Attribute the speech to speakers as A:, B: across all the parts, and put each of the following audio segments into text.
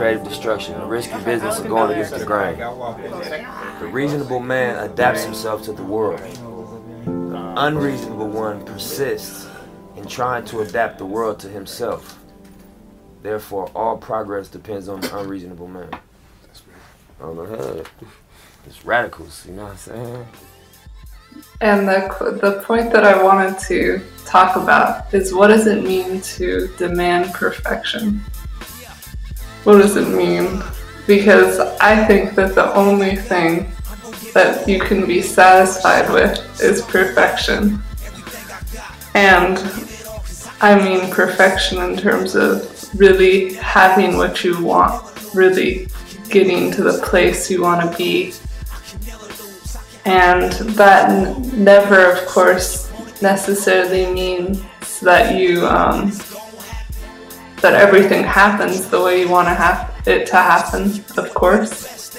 A: creative destruction, a risky business of going against the grain. The reasonable man adapts himself to the world. The unreasonable one persists in trying to adapt the world to himself. Therefore, all progress depends on the unreasonable man. On the head. It's radicals, you know what I'm saying?
B: And the, the point that I wanted to talk about is what does it mean to demand perfection? What does it mean? Because I think that the only thing that you can be satisfied with is perfection. And I mean perfection in terms of really having what you want, really getting to the place you want to be. And that n- never, of course, necessarily means that you um, that everything happens the way you want to have it to happen, of course.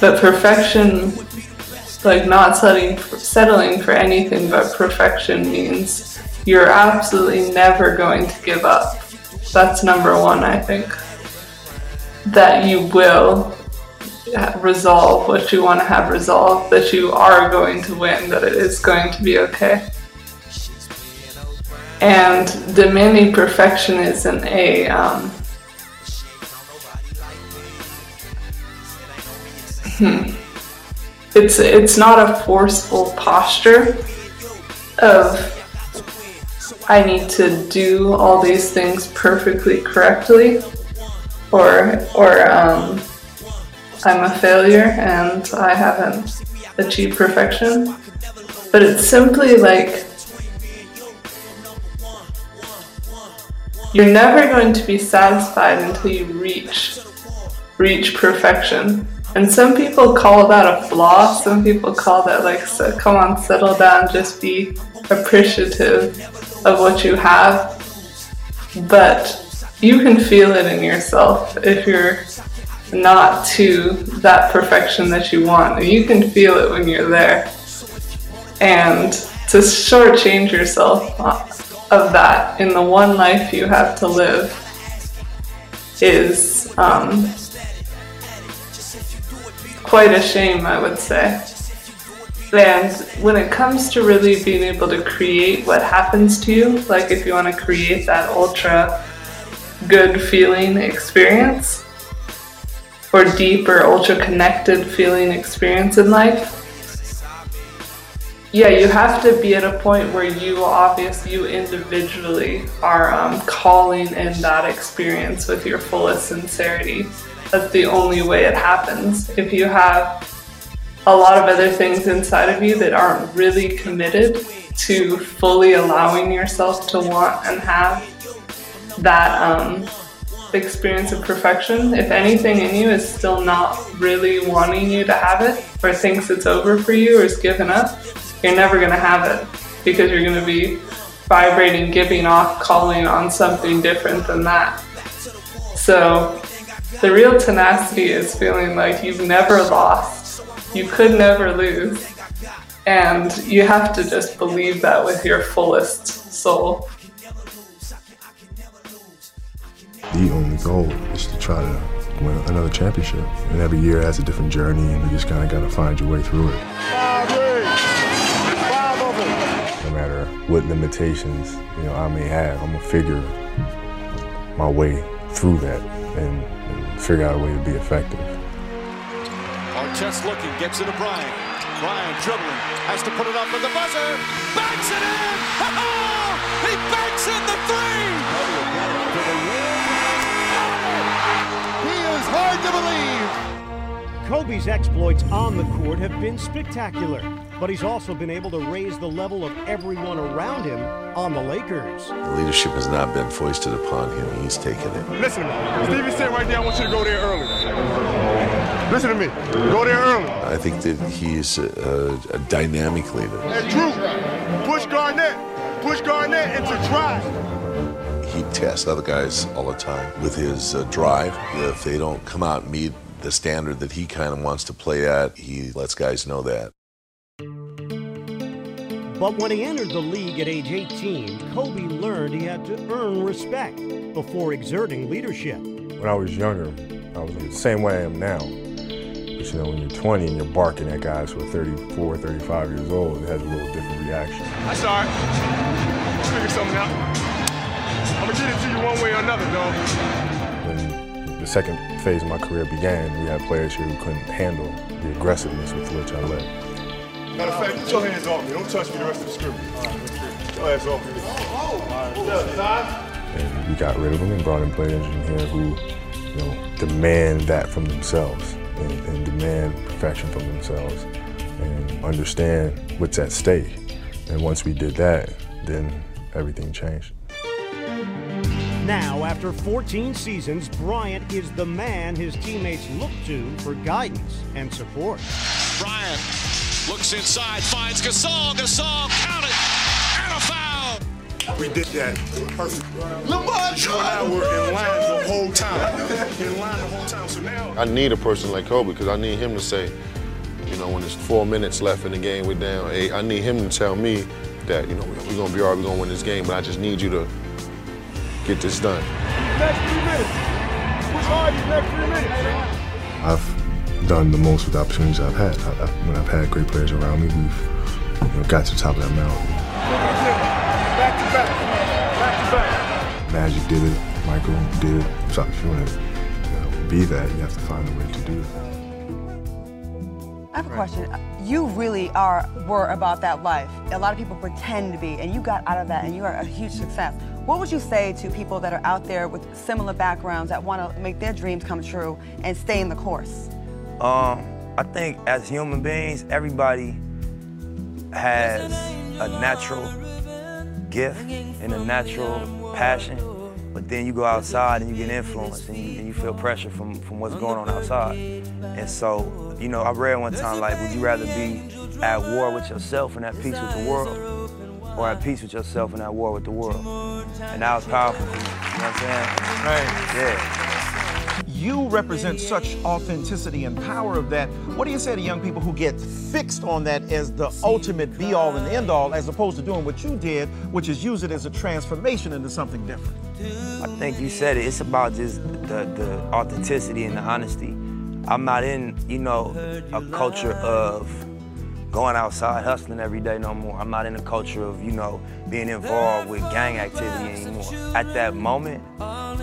B: But perfection, like not settling settling for anything but perfection, means you're absolutely never going to give up. That's number one, I think. That you will resolve what you want to have resolved, that you are going to win, that it is going to be okay. And demanding perfection isn't a um, hmm. It's it's not a forceful posture of I need to do all these things perfectly correctly, or or um, I'm a failure and I haven't achieved perfection. But it's simply like you're never going to be satisfied until you reach reach perfection. And some people call that a flaw. Some people call that like, so, come on, settle down, just be appreciative of what you have. But you can feel it in yourself if you're not to that perfection that you want. You can feel it when you're there. And to shortchange yourself of that in the one life you have to live is um, quite a shame, I would say. And when it comes to really being able to create what happens to you, like if you want to create that ultra good feeling experience, or deep or ultra connected feeling experience in life, yeah, you have to be at a point where you obviously, you individually are um, calling in that experience with your fullest sincerity. That's the only way it happens. If you have a lot of other things inside of you that aren't really committed to fully allowing yourself to want and have that um, experience of perfection, if anything in you is still not really wanting you to have it, or thinks it's over for you, or is given up, you're never going to have it because you're going to be vibrating, giving off, calling on something different than that. So, the real tenacity is feeling like you've never lost, you could never lose, and you have to just believe that with your fullest soul.
C: The only goal is to try to win another championship. And every year has a different journey, and you just kind of got to find your way through it. No matter what limitations you know I may have, I'm gonna figure my way through that and, and figure out a way to be effective.
D: Artest looking, gets it to Bryant. Bryant dribbling, has to put it up with the buzzer. Banks it in! he banks in the three!
E: He is hard to believe.
F: Kobe's exploits on the court have been spectacular, but he's also been able to raise the level of everyone around him on the Lakers.
G: The leadership has not been foisted upon him. He's taken it.
E: Listen to me. Stevie said right there, I want you to go there early. Listen to me. Go there early.
G: I think that he's a, a dynamic leader.
E: And Drew, push Garnett. Push Garnett into drive.
G: He tests other guys all the time with his uh, drive. If they don't come out and meet the standard that he kind of wants to play at, he lets guys know that.
F: But when he entered the league at age 18, Kobe learned he had to earn respect before exerting leadership.
C: When I was younger, I was the same way I am now. But you know, when you're 20 and you're barking at guys who are 34, 35 years old, it has a little different reaction.
E: That's all right. Let's figure something out. I'm gonna get it to you one way or another, dog.
C: When the second phase of my career began, we had players here who couldn't handle the aggressiveness with which I led.
E: Matter of fact, get your hands off me. Don't touch me the rest of the scrimmage. Get your ass off me.
C: And we got rid of them and brought in players in here who, you know, demand that from themselves and, and demand perfection from themselves and understand what's at stake. And once we did that, then everything changed.
F: Now, after 14 seasons, Bryant is the man his teammates look to for guidance and support.
D: Bryant looks inside, finds Gasol. Gasol, count it, and a foul.
E: We did that perfect. Lamar You and I were in line the whole time. In line the whole time. So now.
H: I need a person like Kobe because I need him to say, you know, when there's four minutes left in the game, we're down eight. I need him to tell me that, you know, we're gonna be all right, we're gonna win this game, but I just need you to get this done.
E: Next three minutes. Push hard these next three minutes.
C: I've done the most with the opportunities I've had. I, I, when I've had great players around me, we've you know, got to the top of that mountain.
E: Back to back. Back to back.
C: Magic did it, Michael did it. So if you want to you know, be that, you have to find a way to do that.
I: I have a question. You really are were about that life. A lot of people pretend to be, and you got out of that, and you are a huge success. What would you say to people that are out there with similar backgrounds that want to make their dreams come true and stay in the course?
A: Um, I think as human beings, everybody has a natural gift and a natural passion, but then you go outside and you get influenced and you, and you feel pressure from, from what's going on outside. And so, you know, I read one time, like, would you rather be at war with yourself and at peace with the world, or at peace with yourself and at war with the world? And that was powerful for me, you know what I'm saying? Right. Yeah.
J: You represent such authenticity and power of that. What do you say to young people who get fixed on that as the ultimate be all and end all, as opposed to doing what you did, which is use it as a transformation into something different?
A: I think you said it. It's about just the, the authenticity and the honesty. I'm not in, you know, a culture of going outside hustling every day no more. I'm not in a culture of, you know, being involved with gang activity anymore. At that moment,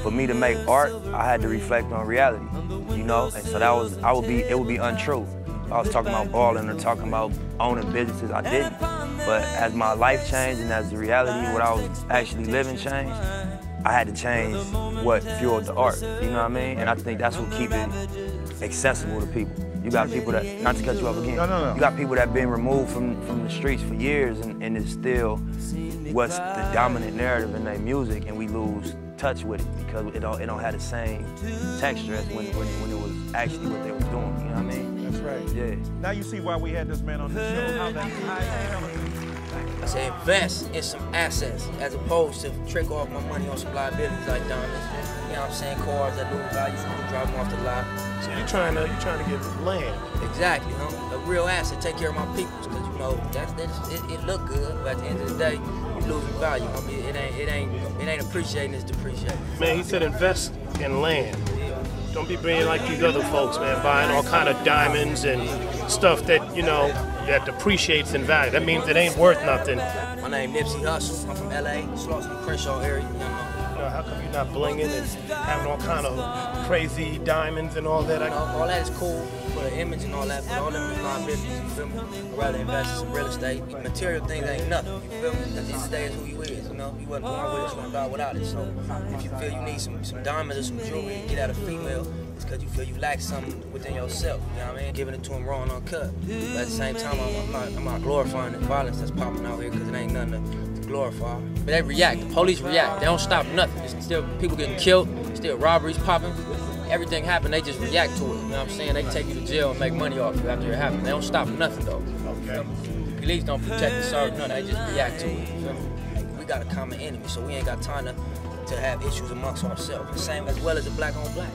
A: for me to make art, I had to reflect on reality, you know? And so that was, I would be, it would be untrue. I was talking about balling or talking about owning businesses, I didn't. But as my life changed and as the reality, what I was actually living changed, I had to change what fueled the art, you know what I mean? And I think that's what keeps it accessible to people. You got people that, not to cut you off again,
J: No, no, no.
A: you got people that have been removed from, from the streets for years and, and it's still what's the dominant narrative in their music and we lose touch with it because it don't, it don't have the same texture as when, when, when it was actually what they was doing, you know what I mean?
J: That's right.
A: Yeah.
J: Now you see why we had this man on the show, how that
K: I say invest in some assets as opposed to trick off my money on some liabilities like diamonds. You know what I'm saying? Cars that lose value, you can drive them off the lot.
L: So you're trying to you're trying to get land.
K: Exactly, huh? A real asset, take care of my people. cause you know that's, that's it, it look good, but at the end of the day, you losing value. I mean, it ain't it ain't it ain't appreciating, it's depreciating.
L: Man, he said invest in land. Don't be being like these other folks, man, buying all kind of diamonds and stuff that you know that depreciates in value. That means it ain't worth nothing.
K: My name Nipsey Hussle. I'm from LA, Slauson, Crenshaw area.
L: Come you're not blinging and having all kind of crazy diamonds and all that?
K: Know, all that is cool for the image and all that, but all them is liabilities, you feel me? I'd rather invest in some real estate. Material things ain't nothing, you feel me? At of day, it's who you is, you know? You wasn't born with it, you don't die without it. So if you feel you need some, some diamonds or some jewelry to get out a female, it's because you feel you lack something within yourself, you know what I mean? Giving it to them raw and uncut. But at the same time, I'm, I'm, not, I'm not glorifying the violence that's popping out here because it ain't nothing to, glorify. But they react, the police react, they don't stop nothing. It's still people getting killed, still robberies popping. Everything happen, they just react to it. You know what I'm saying? They take you to jail and make money off you after it happens. They don't stop nothing though. Okay. Police don't protect the serve, no, they just react to it. We got a common enemy, so we ain't got time to, to have issues amongst ourselves. The same as well as the black on black.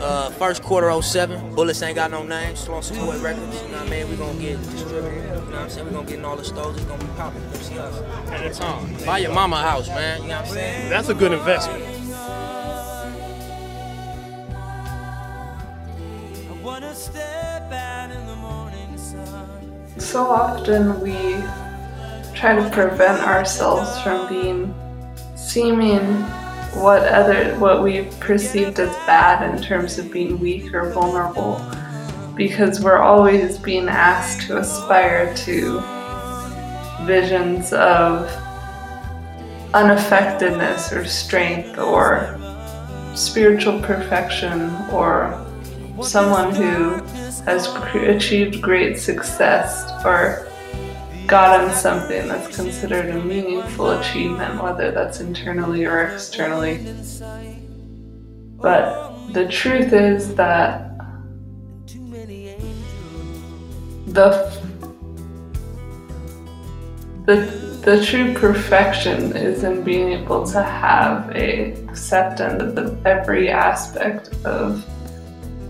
K: Uh, first quarter 07, Bullets ain't got no name, Sloan Support Records, you know what I mean? we gonna get distributed, you know what I'm saying? we gonna get in all the stores, it's gonna be popping. Come see us. Anytime. Buy your mama a house, man, you know what I'm saying?
L: That's a good investment.
B: So often we try to prevent ourselves from being seeming what other what we've perceived as bad in terms of being weak or vulnerable. Because we're always being asked to aspire to visions of unaffectedness or strength or spiritual perfection or someone who has achieved great success or gotten something that's considered a meaningful achievement, whether that's internally or externally. But the truth is that the the the true perfection is in being able to have a acceptance of every aspect of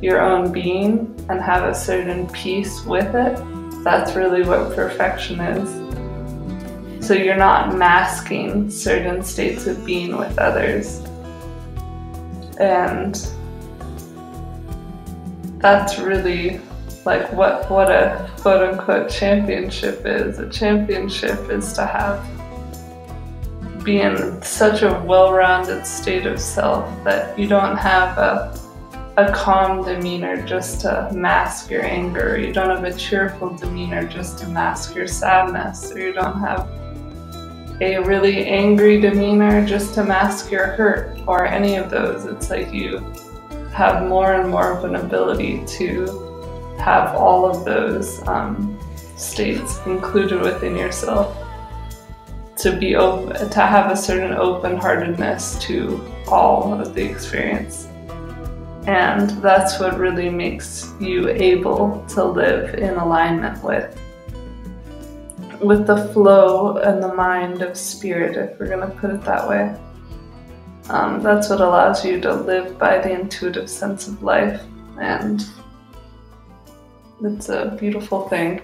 B: your own being and have a certain peace with it. That's really what perfection is. So you're not masking certain states of being with others. And that's really like what what a quote unquote championship is. A championship is to have be in such a well-rounded state of self that you don't have a a calm demeanor just to mask your anger. You don't have a cheerful demeanor just to mask your sadness, or you don't have a really angry demeanor just to mask your hurt, or any of those. It's like you have more and more of an ability to have all of those um, states included within yourself to be open to have a certain open-heartedness to all of the experience and that's what really makes you able to live in alignment with with the flow and the mind of spirit if we're going to put it that way um, that's what allows you to live by the intuitive sense of life and it's a beautiful thing.